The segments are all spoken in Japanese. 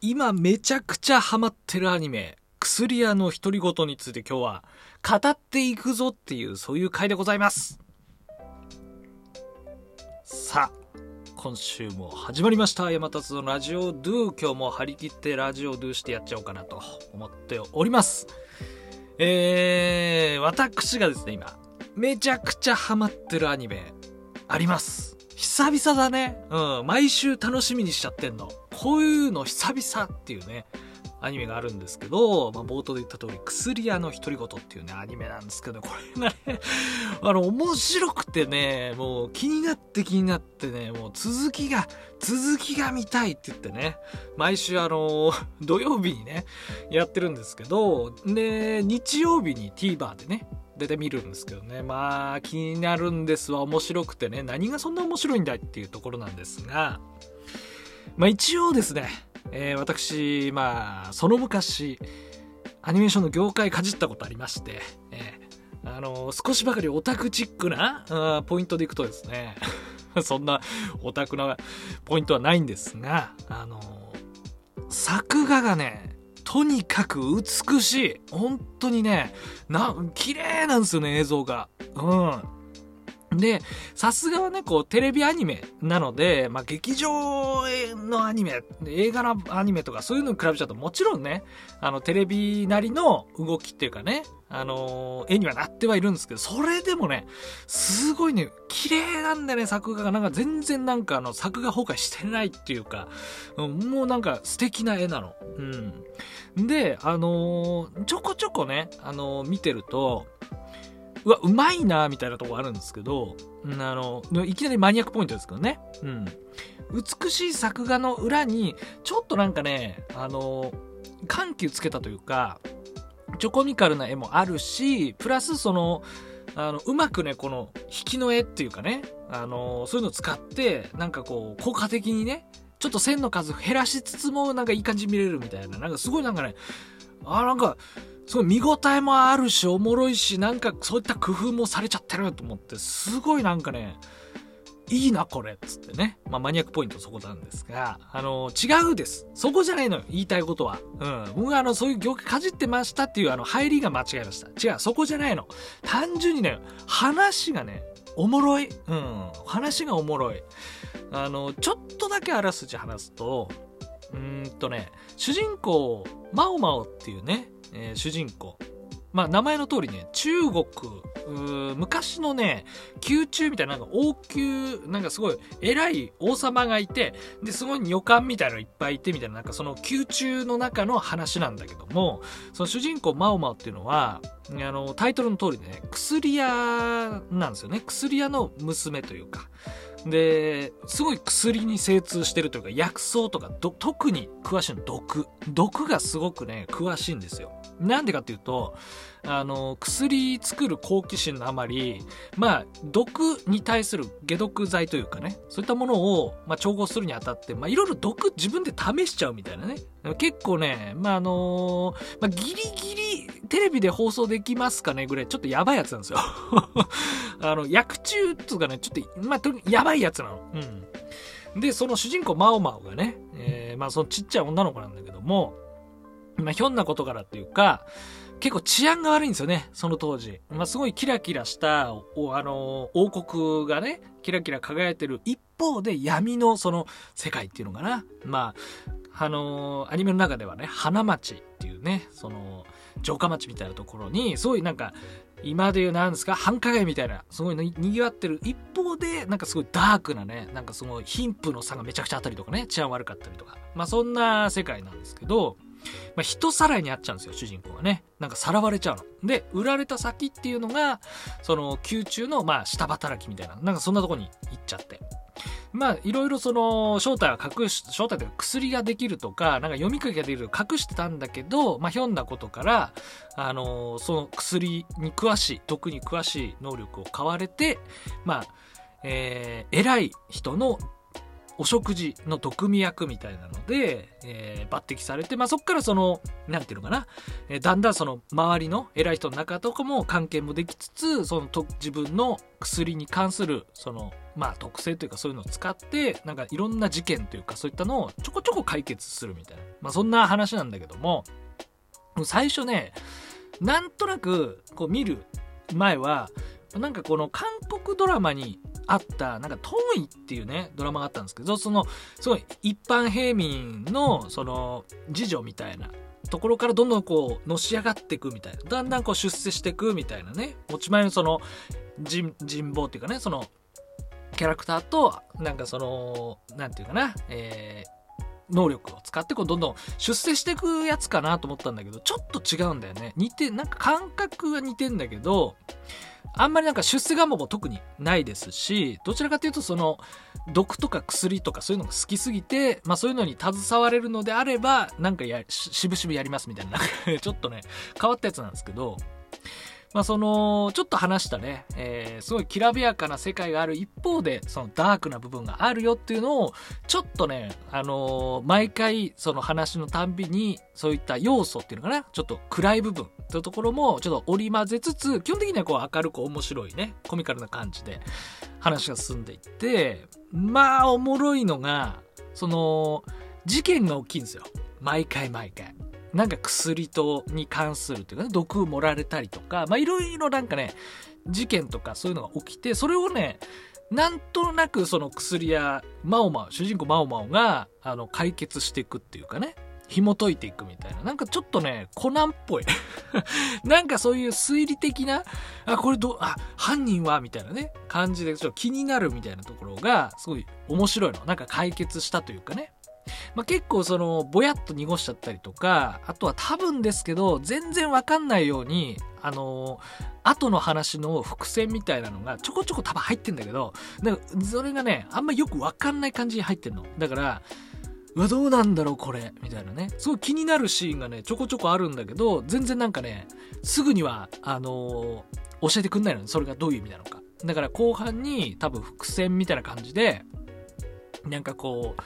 今めちゃくちゃハマってるアニメ、薬屋の独り言について今日は語っていくぞっていうそういう回でございます。さあ、今週も始まりました。山達のラジオドゥ。今日も張り切ってラジオドゥしてやっちゃおうかなと思っております。えー、私がですね、今、めちゃくちゃハマってるアニメ、あります。久々だね。うん、毎週楽しみにしちゃってんの。こういうの久々っていうね、アニメがあるんですけど、まあ、冒頭で言った通り、薬屋の独り言っていうね、アニメなんですけど、これがね、あの、面白くてね、もう気になって気になってね、もう続きが、続きが見たいって言ってね、毎週あの、土曜日にね、やってるんですけど、で、日曜日に TVer でね、出てみるんですけどね。まあ、気になるんですわ。面白くてね。何がそんな面白いんだいっていうところなんですが、まあ一応ですね、えー、私、まあ、その昔、アニメーションの業界かじったことありまして、えー、あのー、少しばかりオタクチックなポイントでいくとですね、そんなオタクなポイントはないんですが、あの作画がね、とにかく美しい。本当にね、な、綺麗なんですよね、映像が。うん。で、さすがはね、こう、テレビアニメなので、まあ、劇場のアニメ、映画のアニメとかそういうのに比べちゃうと、もちろんね、あの、テレビなりの動きっていうかね、あのー、絵にはなってはいるんですけど、それでもね、すごいね、綺麗なんだよね、作画が。なんか全然なんかあの、作画崩壊してないっていうか、もうなんか素敵な絵なの。うん。で、あのー、ちょこちょこね、あのー、見てると、うわ、うまいな、みたいなとこあるんですけど、あの、いきなりマニアックポイントですけどね。うん。美しい作画の裏に、ちょっとなんかね、あの、緩急つけたというか、チョコミカルな絵もあるし、プラスその、あの、うまくね、この、引きの絵っていうかね、あの、そういうのを使って、なんかこう、効果的にね、ちょっと線の数減らしつつも、なんかいい感じ見れるみたいな、なんかすごいなんかね、あ、なんか、すごい見応えもあるし、おもろいし、なんかそういった工夫もされちゃってると思って、すごいなんかね、いいな、これっつってね。まあ、マニアックポイントそこなんですが、あの、違うです。そこじゃないのよ、言いたいことは。うん。僕はあの、そういう業界かじってましたっていうあの、入りが間違えました。違う、そこじゃないの。単純にね、話がね、おもろい。うん。話がおもろい。あの、ちょっとだけあらすじ話すと、うんとね、主人公、マオマオっていうね、えー、主人公。まあ、名前の通りね、中国、昔のね、宮中みたいな、なんか王宮、なんかすごい偉い王様がいて、で、すごい女官みたいなのいっぱいいてみたいな、なんかその宮中の中の話なんだけども、その主人公マオマオっていうのは、あの、タイトルの通りね、薬屋なんですよね。薬屋の娘というか。で、すごい薬に精通してるというか、薬草とか、特に詳しいの毒。毒がすごくね、詳しいんですよ。なんでかっていうと、あの、薬作る好奇心のあまり、まあ、毒に対する解毒剤というかね、そういったものを、まあ、調合するにあたって、まあ、いろいろ毒自分で試しちゃうみたいなね。結構ね、まあ、あのまあ、ギリギリテレビで放送できますかねぐらい、ちょっとやばいやつなんですよ。あの、薬中っていうかね、ちょっと、まあ、やばいやつなの。うん。で、その主人公マオマオがね、えー、まあ、そのちっちゃい女の子なんだけども、まあ、ひょんなことからっていうか、結構治安が悪いんですよね、その当時。まあ、すごいキラキラした、お、あの、王国がね、キラキラ輝いてる一方で闇のその世界っていうのかな。まあ、あの、アニメの中ではね、花町っていうね、その、城下町みたいなところに、すごいなんか、今で言うなんですか、繁華街みたいな、すごいに賑わってる一方で、なんかすごいダークなね、なんかその貧富の差がめちゃくちゃあったりとかね、治安悪かったりとか。まあそんな世界なんですけど、まあ、人さらいにあっちゃうんですよ、主人公がね。なんかさらわれちゃうの。で、売られた先っていうのが、その、宮中の、まあ、下働きみたいな、なんかそんなとこに行っちゃって。まあ、いろいろその、正体は隠し、正体というか薬ができるとか、なんか読み書きができる隠してたんだけど、まあ、ひょんなことから、あの、その薬に詳しい、毒に詳しい能力を買われて、まあ、えー、偉い人のお食事の毒味役みたいなので、えー、抜擢されて、まあ、そっからその、なんていうのかな、えー、だんだんその周りの偉い人の中とかも関係もできつつ、そのと自分の薬に関する、その、まあ、特性というかそういうのを使って、なんかいろんな事件というかそういったのをちょこちょこ解決するみたいな。まあ、そんな話なんだけども、最初ね、なんとなく、こう見る前は、なんかこの韓国ドラマにあった、なんか、トーイっていうね、ドラマがあったんですけど、その、すごい一般平民の、その、次女みたいなところからどんどんこう、のし上がっていくみたいな。だんだんこう出世していくみたいなね。持ち前のその、人、人望っていうかね、その、キャラクターと、なんかその、なんていうかな、えー、能力を使ってこうどんどん出世していくやつかなと思ったんだけど、ちょっと違うんだよね。似て、なんか感覚が似てんだけど、あんまりなんか出世願望も特にないですし、どちらかというとその、毒とか薬とかそういうのが好きすぎて、まあそういうのに携われるのであれば、なんかや、しぶしぶやりますみたいな、ちょっとね、変わったやつなんですけど、まあその、ちょっと話したね、えー、すごいきらびやかな世界がある一方で、そのダークな部分があるよっていうのを、ちょっとね、あのー、毎回その話のたんびに、そういった要素っていうのかな、ちょっと暗い部分というところも、ちょっと織り交ぜつつ、基本的にはこう明るく面白いね、コミカルな感じで話が進んでいって、まあおもろいのが、その、事件が大きいんですよ。毎回毎回。なんか薬とに関するというかね、毒を盛られたりとか、まあいろいろなんかね、事件とかそういうのが起きて、それをね、なんとなくその薬やマオマオ、主人公マオマオが、あの、解決していくっていうかね、紐解いていくみたいな。なんかちょっとね、コナンっぽい。なんかそういう推理的な、あ、これど、あ、犯人はみたいなね、感じでちょっと気になるみたいなところが、すごい面白いの。なんか解決したというかね。まあ、結構その、ぼやっと濁しちゃったりとか、あとは多分ですけど、全然わかんないように、あのー、後の話の伏線みたいなのがちょこちょこ多分入ってんだけど、だかそれがね、あんまよくわかんない感じに入ってんの。だから、うわ、どうなんだろう、これ。みたいなね。すごい気になるシーンがね、ちょこちょこあるんだけど、全然なんかね、すぐには、あのー、教えてくんないのね。それがどういう意味なのか。だから後半に多分伏線みたいな感じで、なんかこう、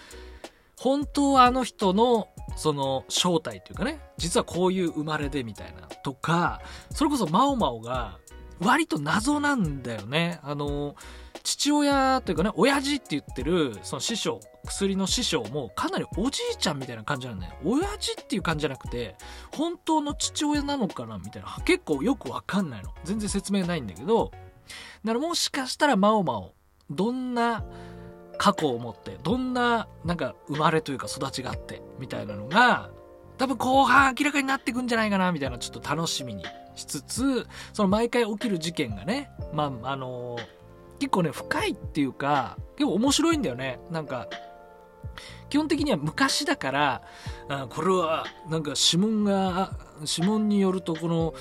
本当はあの人のその正体というかね、実はこういう生まれでみたいなとか、それこそマオマオが割と謎なんだよね。あの、父親というかね、親父って言ってるその師匠、薬の師匠もかなりおじいちゃんみたいな感じなんだよ。親父っていう感じじゃなくて、本当の父親なのかなみたいな。結構よくわかんないの。全然説明ないんだけど、だからもしかしたらマオマオ、どんな過去を持って、どんな、なんか、生まれというか育ちがあって、みたいなのが、多分後半明らかになってくんじゃないかな、みたいな、ちょっと楽しみにしつつ、その毎回起きる事件がね、まあ、あの、結構ね、深いっていうか、結構面白いんだよね。なんか、基本的には昔だから、あこれは、なんか指紋が、指紋によると、この、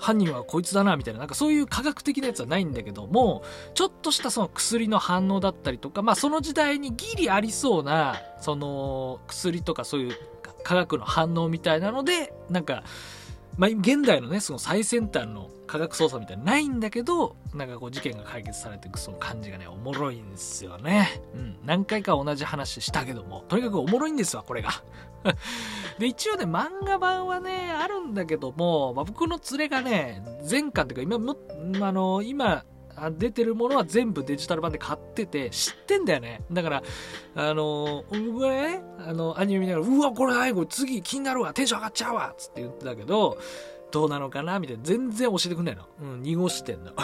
犯人はこいつだな、みたいな、なんかそういう科学的なやつはないんだけども、ちょっとしたその薬の反応だったりとか、まあその時代にギリありそうな、その薬とかそういう科学の反応みたいなので、なんか、まあ現代のね、その最先端の科学捜査みたいなないんだけど、なんかこう事件が解決されていくその感じがね、おもろいんですよね。うん。何回か同じ話したけども、とにかくおもろいんですわ、これが。で、一応ね、漫画版はね、あるんだけども、まあ、僕の連れがね、前巻っていうか、今も、あの、今、出てるものは全部デジタル版で買ってて、知ってんだよね。だから、あの、僕がね、あの、アニメ見ながら、うわ、これ最後、次気になるわ、テンション上がっちゃうわ、つって言ってたけど、どうなのかなみたいな。全然教えてくんないの。うん、濁してんの。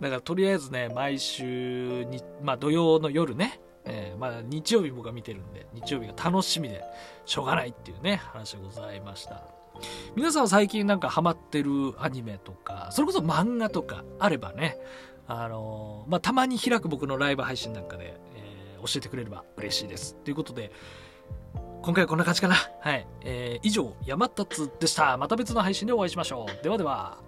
だからとりあえずね、毎週に、まあ土曜の夜ね、えー、まあ日曜日僕が見てるんで、日曜日が楽しみでしょうがないっていうね、話でございました。皆さんは最近なんかハマってるアニメとか、それこそ漫画とかあればね、あのー、まあたまに開く僕のライブ配信なんかで、えー、教えてくれれば嬉しいです。ということで、今回はこんな感じかな。はい。えー、以上、山達でした。また別の配信でお会いしましょう。ではでは。